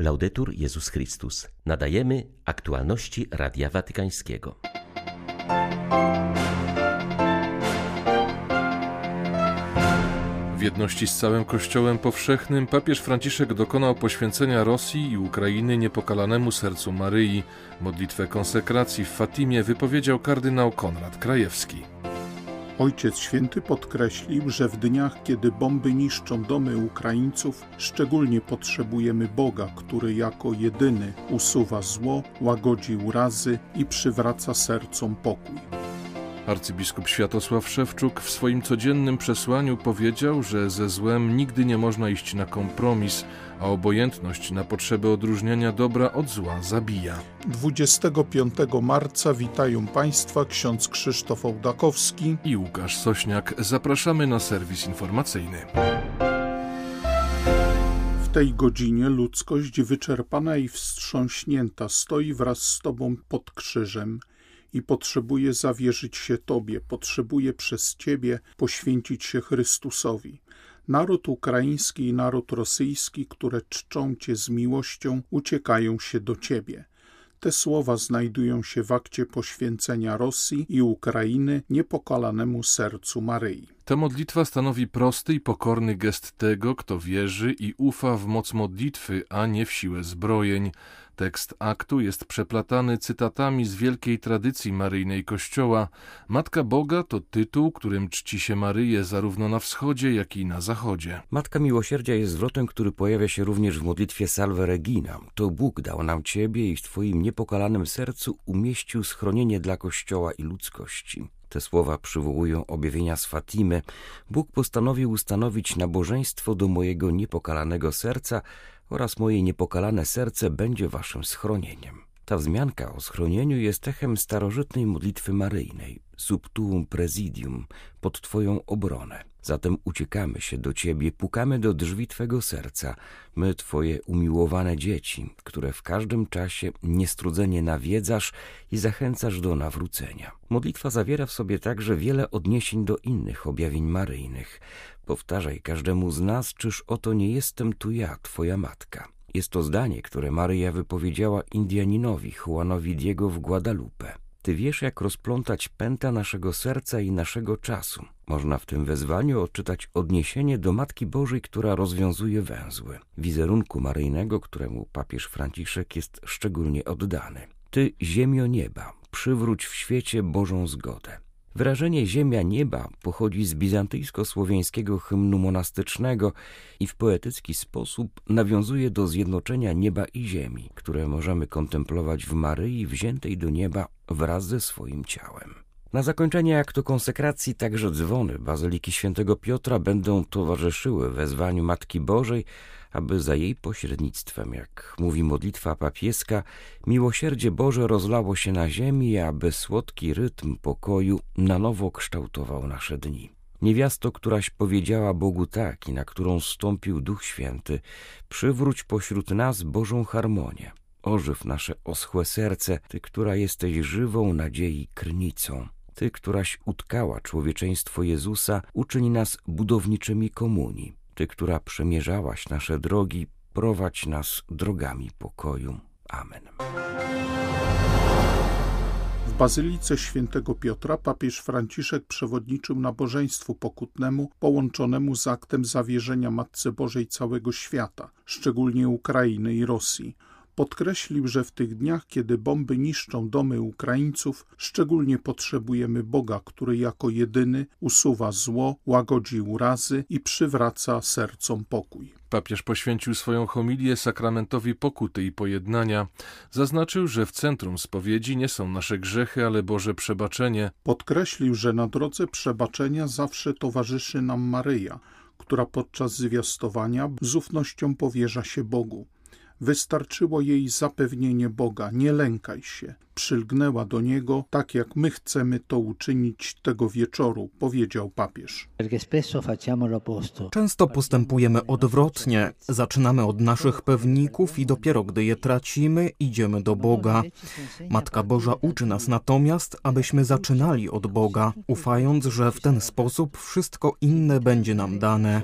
Laudetur Jezus Chrystus. Nadajemy aktualności Radia Watykańskiego. W jedności z całym Kościołem powszechnym papież Franciszek dokonał poświęcenia Rosji i Ukrainy niepokalanemu sercu Maryi. Modlitwę konsekracji w Fatimie wypowiedział kardynał Konrad Krajewski. Ojciec Święty podkreślił, że w dniach, kiedy bomby niszczą domy Ukraińców, szczególnie potrzebujemy Boga, który jako jedyny usuwa zło, łagodzi urazy i przywraca sercom pokój. Arcybiskup Światosław Szewczuk w swoim codziennym przesłaniu powiedział, że ze złem nigdy nie można iść na kompromis, a obojętność na potrzebę odróżniania dobra od zła zabija. 25 marca witają Państwa ksiądz Krzysztof Ołdakowski i Łukasz Sośniak. Zapraszamy na serwis informacyjny. W tej godzinie ludzkość wyczerpana i wstrząśnięta stoi wraz z Tobą pod krzyżem i potrzebuje zawierzyć się Tobie, potrzebuje przez Ciebie poświęcić się Chrystusowi. Naród ukraiński i naród rosyjski, które czczą Cię z miłością, uciekają się do Ciebie. Te słowa znajdują się w akcie poświęcenia Rosji i Ukrainy niepokalanemu sercu Maryi. Ta modlitwa stanowi prosty i pokorny gest tego, kto wierzy i ufa w moc modlitwy, a nie w siłę zbrojeń. Tekst aktu jest przeplatany cytatami z wielkiej tradycji maryjnej Kościoła. Matka Boga to tytuł, którym czci się Maryję zarówno na wschodzie, jak i na zachodzie. Matka Miłosierdzia jest zwrotem, który pojawia się również w modlitwie Salve Regina. To Bóg dał nam Ciebie i w Twoim niepokalanym sercu umieścił schronienie dla Kościoła i ludzkości. Te słowa przywołują objawienia z Fatimy. Bóg postanowił ustanowić nabożeństwo do mojego niepokalanego serca oraz moje niepokalane serce będzie waszym schronieniem. Ta wzmianka o schronieniu jest echem starożytnej modlitwy maryjnej, sub tuum presidium, pod Twoją obronę. Zatem uciekamy się do Ciebie, pukamy do drzwi Twego serca, my Twoje umiłowane dzieci, które w każdym czasie niestrudzenie nawiedzasz i zachęcasz do nawrócenia. Modlitwa zawiera w sobie także wiele odniesień do innych objawień maryjnych. Powtarzaj każdemu z nas, czyż oto nie jestem tu ja, Twoja matka. Jest to zdanie, które Maryja wypowiedziała Indianinowi Juanowi Diego w Guadalupe. Ty wiesz, jak rozplątać pęta naszego serca i naszego czasu. Można w tym wezwaniu odczytać odniesienie do Matki Bożej, która rozwiązuje węzły. Wizerunku maryjnego, któremu papież Franciszek jest szczególnie oddany. Ty, ziemio nieba, przywróć w świecie Bożą zgodę. Wyrażenie ziemia nieba pochodzi z bizantyjsko-słowiańskiego hymnu monastycznego i w poetycki sposób nawiązuje do zjednoczenia nieba i ziemi, które możemy kontemplować w Maryi wziętej do nieba wraz ze swoim ciałem. Na zakończenie aktu konsekracji także dzwony Bazyliki Świętego Piotra będą towarzyszyły wezwaniu Matki Bożej, aby za jej pośrednictwem, jak mówi modlitwa papieska, miłosierdzie Boże rozlało się na ziemi, aby słodki rytm pokoju na nowo kształtował nasze dni. Niewiasto, któraś powiedziała Bogu tak i na którą stąpił Duch Święty, przywróć pośród nas Bożą harmonię. Ożyw nasze oschłe serce, Ty, która jesteś żywą nadziei krnicą. Ty, któraś utkała człowieczeństwo Jezusa, uczyń nas budowniczymi komunii. Ty, która przemierzałaś nasze drogi, prowadź nas drogami pokoju. Amen. W Bazylice Świętego Piotra papież Franciszek przewodniczył nabożeństwu pokutnemu połączonemu z aktem zawierzenia Matce Bożej całego świata, szczególnie Ukrainy i Rosji. Podkreślił, że w tych dniach, kiedy bomby niszczą domy Ukraińców, szczególnie potrzebujemy Boga, który jako jedyny usuwa zło, łagodzi urazy i przywraca sercom pokój. Papież poświęcił swoją homilię sakramentowi pokuty i pojednania. Zaznaczył, że w centrum spowiedzi nie są nasze grzechy, ale Boże przebaczenie. Podkreślił, że na drodze przebaczenia zawsze towarzyszy nam Maryja, która podczas zwiastowania z ufnością powierza się Bogu. Wystarczyło jej zapewnienie Boga, nie lękaj się. Przylgnęła do niego, tak jak my chcemy to uczynić tego wieczoru, powiedział papież. Często postępujemy odwrotnie. Zaczynamy od naszych pewników i dopiero gdy je tracimy, idziemy do Boga. Matka Boża uczy nas natomiast, abyśmy zaczynali od Boga, ufając, że w ten sposób wszystko inne będzie nam dane.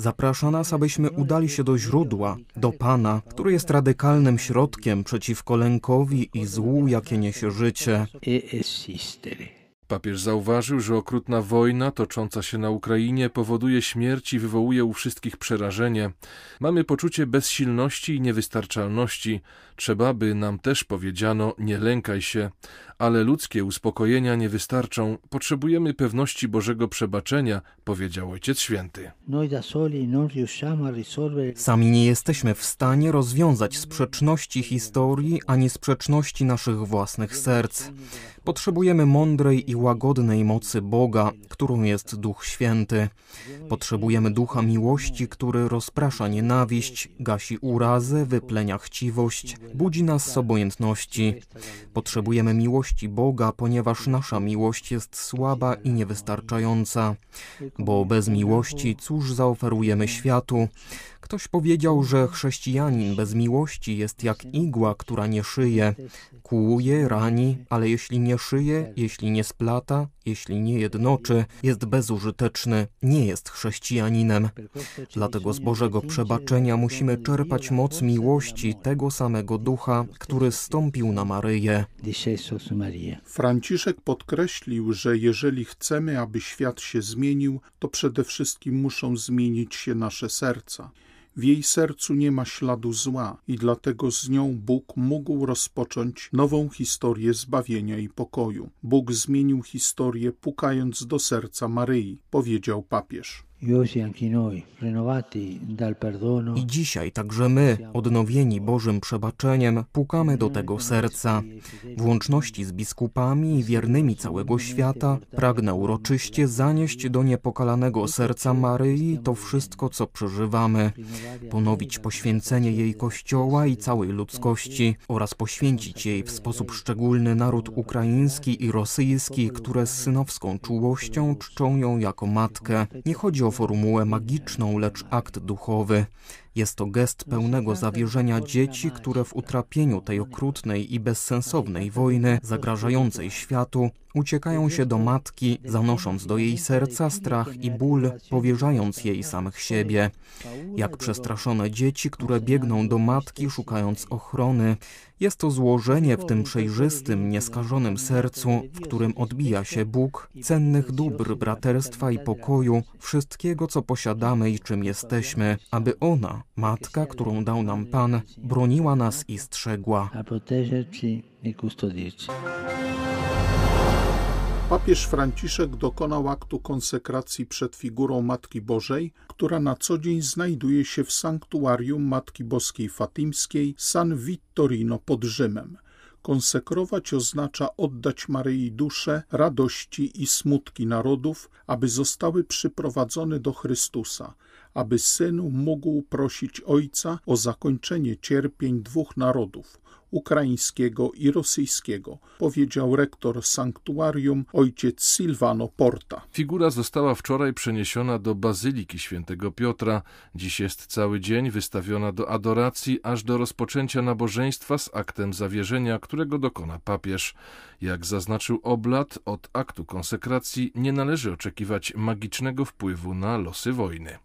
Zaprasza nas, abyśmy udali się do źródła, do Pana, który jest radykalnym środkiem przeciwko lękowi i złu, jakie niesie życie. Papież zauważył, że okrutna wojna tocząca się na Ukrainie powoduje śmierć i wywołuje u wszystkich przerażenie. Mamy poczucie bezsilności i niewystarczalności. Trzeba by nam też powiedziano: nie lękaj się, ale ludzkie uspokojenia nie wystarczą. Potrzebujemy pewności Bożego przebaczenia, powiedział Ojciec Święty. Sami nie jesteśmy w stanie rozwiązać sprzeczności historii ani sprzeczności naszych własnych serc. Potrzebujemy mądrej i łagodnej mocy Boga, którą jest Duch Święty. Potrzebujemy ducha miłości, który rozprasza nienawiść, gasi urazę, wyplenia chciwość, budzi nas z obojętności. Potrzebujemy miłości Boga, ponieważ nasza miłość jest słaba i niewystarczająca. Bo bez miłości cóż zaoferujemy światu? Ktoś powiedział, że chrześcijanin bez miłości jest jak igła, która nie szyje. Kłuje, rani, ale jeśli nie szyje, jeśli nie splata, jeśli nie jednoczy, jest bezużyteczny, nie jest chrześcijaninem. Dlatego z Bożego przebaczenia musimy czerpać moc miłości tego samego ducha, który stąpił na Maryję. Franciszek podkreślił, że jeżeli chcemy, aby świat się zmienił, to przede wszystkim muszą zmienić się nasze serca. W jej sercu nie ma śladu zła i dlatego z nią Bóg mógł rozpocząć nową historię zbawienia i pokoju. Bóg zmienił historię pukając do serca Maryi, powiedział papież. I dzisiaj także my, odnowieni Bożym przebaczeniem, pukamy do tego serca. W łączności z biskupami i wiernymi całego świata pragnę uroczyście zanieść do niepokalanego serca Maryi to wszystko, co przeżywamy, ponowić poświęcenie jej Kościoła i całej ludzkości oraz poświęcić jej w sposób szczególny naród ukraiński i rosyjski, które z synowską czułością czczą ją jako matkę. Nie chodzi o formułę magiczną, lecz akt duchowy. Jest to gest pełnego zawierzenia dzieci, które w utrapieniu tej okrutnej i bezsensownej wojny, zagrażającej światu, uciekają się do matki, zanosząc do jej serca strach i ból, powierzając jej samych siebie. Jak przestraszone dzieci, które biegną do matki, szukając ochrony. Jest to złożenie w tym przejrzystym, nieskażonym sercu, w którym odbija się Bóg, cennych dóbr braterstwa i pokoju, wszystkiego, co posiadamy i czym jesteśmy, aby ona, Matka, którą dał nam Pan, broniła nas i strzegła. Papież Franciszek dokonał aktu konsekracji przed figurą Matki Bożej, która na co dzień znajduje się w sanktuarium Matki Boskiej Fatimskiej San Vittorino pod Rzymem. Konsekrować oznacza oddać Maryi duszę, radości i smutki narodów, aby zostały przyprowadzone do Chrystusa, aby Syn mógł prosić Ojca o zakończenie cierpień dwóch narodów, ukraińskiego i rosyjskiego, powiedział rektor sanktuarium ojciec Silvano Porta. Figura została wczoraj przeniesiona do Bazyliki Świętego Piotra. Dziś jest cały dzień wystawiona do adoracji, aż do rozpoczęcia nabożeństwa z aktem zawierzenia, którego dokona papież. Jak zaznaczył oblat, od aktu konsekracji nie należy oczekiwać magicznego wpływu na losy wojny.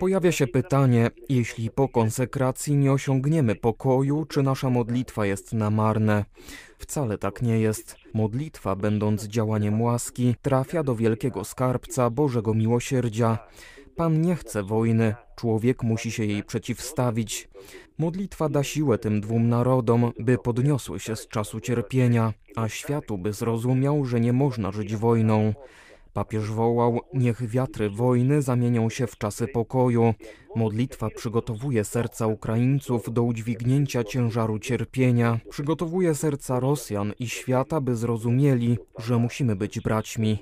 Pojawia się pytanie, jeśli po konsekracji nie osiągniemy pokoju, czy nasza modlitwa jest na marne. Wcale tak nie jest. Modlitwa, będąc działaniem łaski, trafia do wielkiego skarbca Bożego Miłosierdzia. Pan nie chce wojny, człowiek musi się jej przeciwstawić. Modlitwa da siłę tym dwóm narodom, by podniosły się z czasu cierpienia, a światu by zrozumiał, że nie można żyć wojną. Papież wołał: Niech wiatry wojny zamienią się w czasy pokoju. Modlitwa przygotowuje serca Ukraińców do udźwignięcia ciężaru cierpienia, przygotowuje serca Rosjan i świata, by zrozumieli, że musimy być braćmi.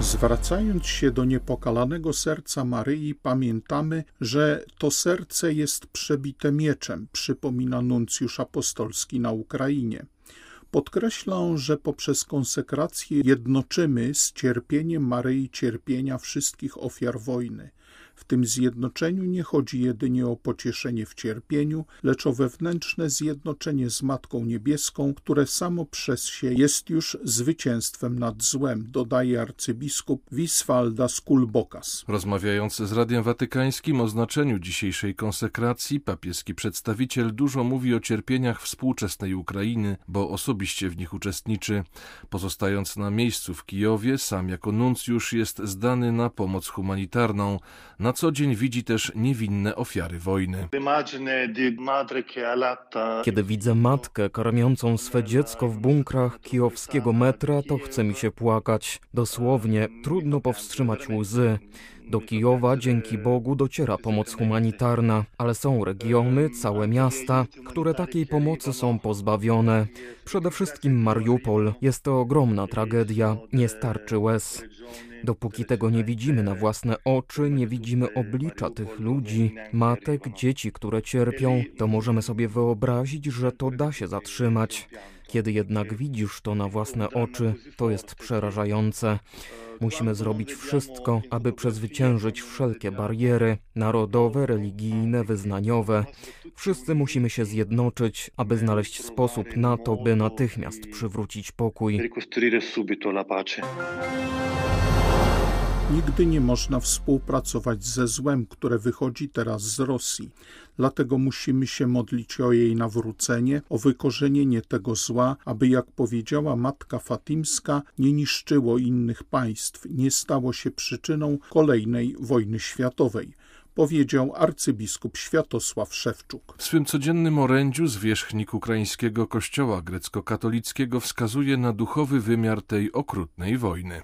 Zwracając się do niepokalanego serca Maryi, pamiętamy, że to serce jest przebite mieczem, przypomina nuncjusz apostolski na Ukrainie. Podkreślą, że poprzez konsekrację jednoczymy z cierpieniem Maryi cierpienia wszystkich ofiar wojny. W tym zjednoczeniu nie chodzi jedynie o pocieszenie w cierpieniu, lecz o wewnętrzne zjednoczenie z Matką Niebieską, które samo przez się jest już zwycięstwem nad złem, dodaje arcybiskup Wiswalda Skulbokas. Rozmawiając z Radiem Watykańskim o znaczeniu dzisiejszej konsekracji, papieski przedstawiciel dużo mówi o cierpieniach współczesnej Ukrainy, bo osobiście w nich uczestniczy. Pozostając na miejscu w Kijowie, sam jako nuncjusz jest zdany na pomoc humanitarną. Na co dzień widzi też niewinne ofiary wojny. Kiedy widzę matkę karmiącą swe dziecko w bunkrach kijowskiego metra, to chce mi się płakać. Dosłownie, trudno powstrzymać łzy. Do Kijowa dzięki Bogu dociera pomoc humanitarna, ale są regiony, całe miasta, które takiej pomocy są pozbawione. Przede wszystkim Mariupol. Jest to ogromna tragedia, nie starczy łez. Dopóki tego nie widzimy na własne oczy, nie widzimy oblicza tych ludzi, matek, dzieci, które cierpią, to możemy sobie wyobrazić, że to da się zatrzymać. Kiedy jednak widzisz to na własne oczy, to jest przerażające. Musimy zrobić wszystko, aby przezwyciężyć wszelkie bariery narodowe, religijne, wyznaniowe. Wszyscy musimy się zjednoczyć, aby znaleźć sposób na to, by natychmiast przywrócić pokój. Nigdy nie można współpracować ze złem, które wychodzi teraz z Rosji. Dlatego musimy się modlić o jej nawrócenie, o wykorzenienie tego zła, aby, jak powiedziała matka Fatimska, nie niszczyło innych państw, nie stało się przyczyną kolejnej wojny światowej powiedział arcybiskup Światosław Szewczuk. W swym codziennym orędziu zwierzchnik ukraińskiego kościoła grecko-katolickiego wskazuje na duchowy wymiar tej okrutnej wojny.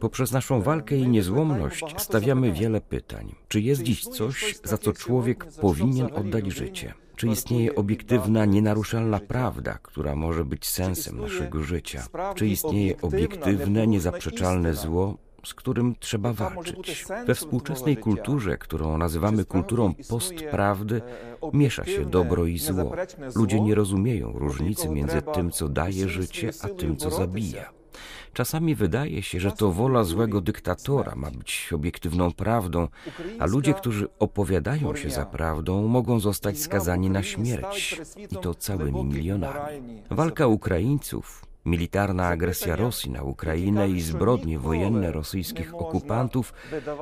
Poprzez naszą walkę i niezłomność stawiamy wiele pytań. Czy jest dziś coś, za co człowiek powinien oddać życie? Czy istnieje obiektywna, nienaruszalna prawda, która może być sensem naszego życia? Czy istnieje obiektywne, niezaprzeczalne zło, z którym trzeba walczyć. We współczesnej kulturze, którą nazywamy kulturą postprawdy, miesza się dobro i zło. Ludzie nie rozumieją różnicy między tym, co daje życie, a tym, co zabija. Czasami wydaje się, że to wola złego dyktatora ma być obiektywną prawdą, a ludzie, którzy opowiadają się za prawdą, mogą zostać skazani na śmierć i to całymi milionami. Walka Ukraińców Militarna agresja Rosji na Ukrainę i zbrodnie wojenne rosyjskich okupantów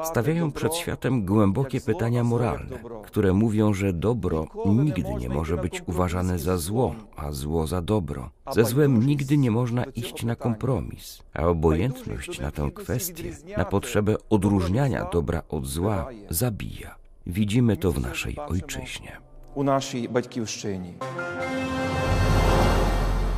stawiają przed światem głębokie pytania moralne, które mówią, że dobro nigdy nie może być uważane za zło, a zło za dobro. Ze złem nigdy nie można iść na kompromis, a obojętność na tę kwestię, na potrzebę odróżniania dobra od zła, zabija. Widzimy to w naszej ojczyźnie. U naszej baćkiwszczyni.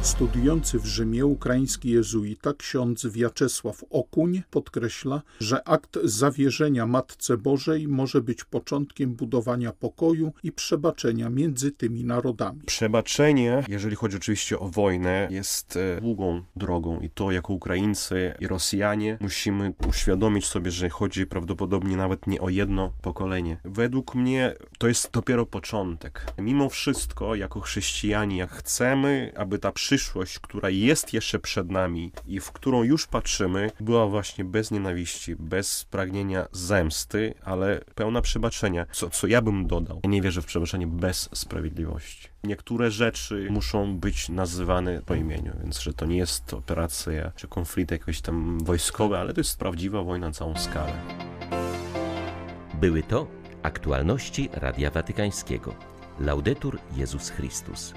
Studiujący w Rzymie ukraiński jezuita ksiądz Wiaczesław Okuń podkreśla, że akt zawierzenia Matce Bożej może być początkiem budowania pokoju i przebaczenia między tymi narodami. Przebaczenie, jeżeli chodzi oczywiście o wojnę, jest e, długą drogą i to jako Ukraińcy i Rosjanie musimy uświadomić sobie, że chodzi prawdopodobnie nawet nie o jedno pokolenie. Według mnie to jest dopiero początek. Mimo wszystko, jako chrześcijanie, jak chcemy, aby ta przyszłość przyszłość, która jest jeszcze przed nami i w którą już patrzymy, była właśnie bez nienawiści, bez pragnienia zemsty, ale pełna przebaczenia. Co, co ja bym dodał? Ja nie wierzę w przebaczenie bez sprawiedliwości. Niektóre rzeczy muszą być nazywane po imieniu, więc że to nie jest operacja czy konflikt jakiś tam wojskowy, ale to jest prawdziwa wojna na całą skalę. Były to aktualności Radia Watykańskiego. Laudetur Jezus Chrystus.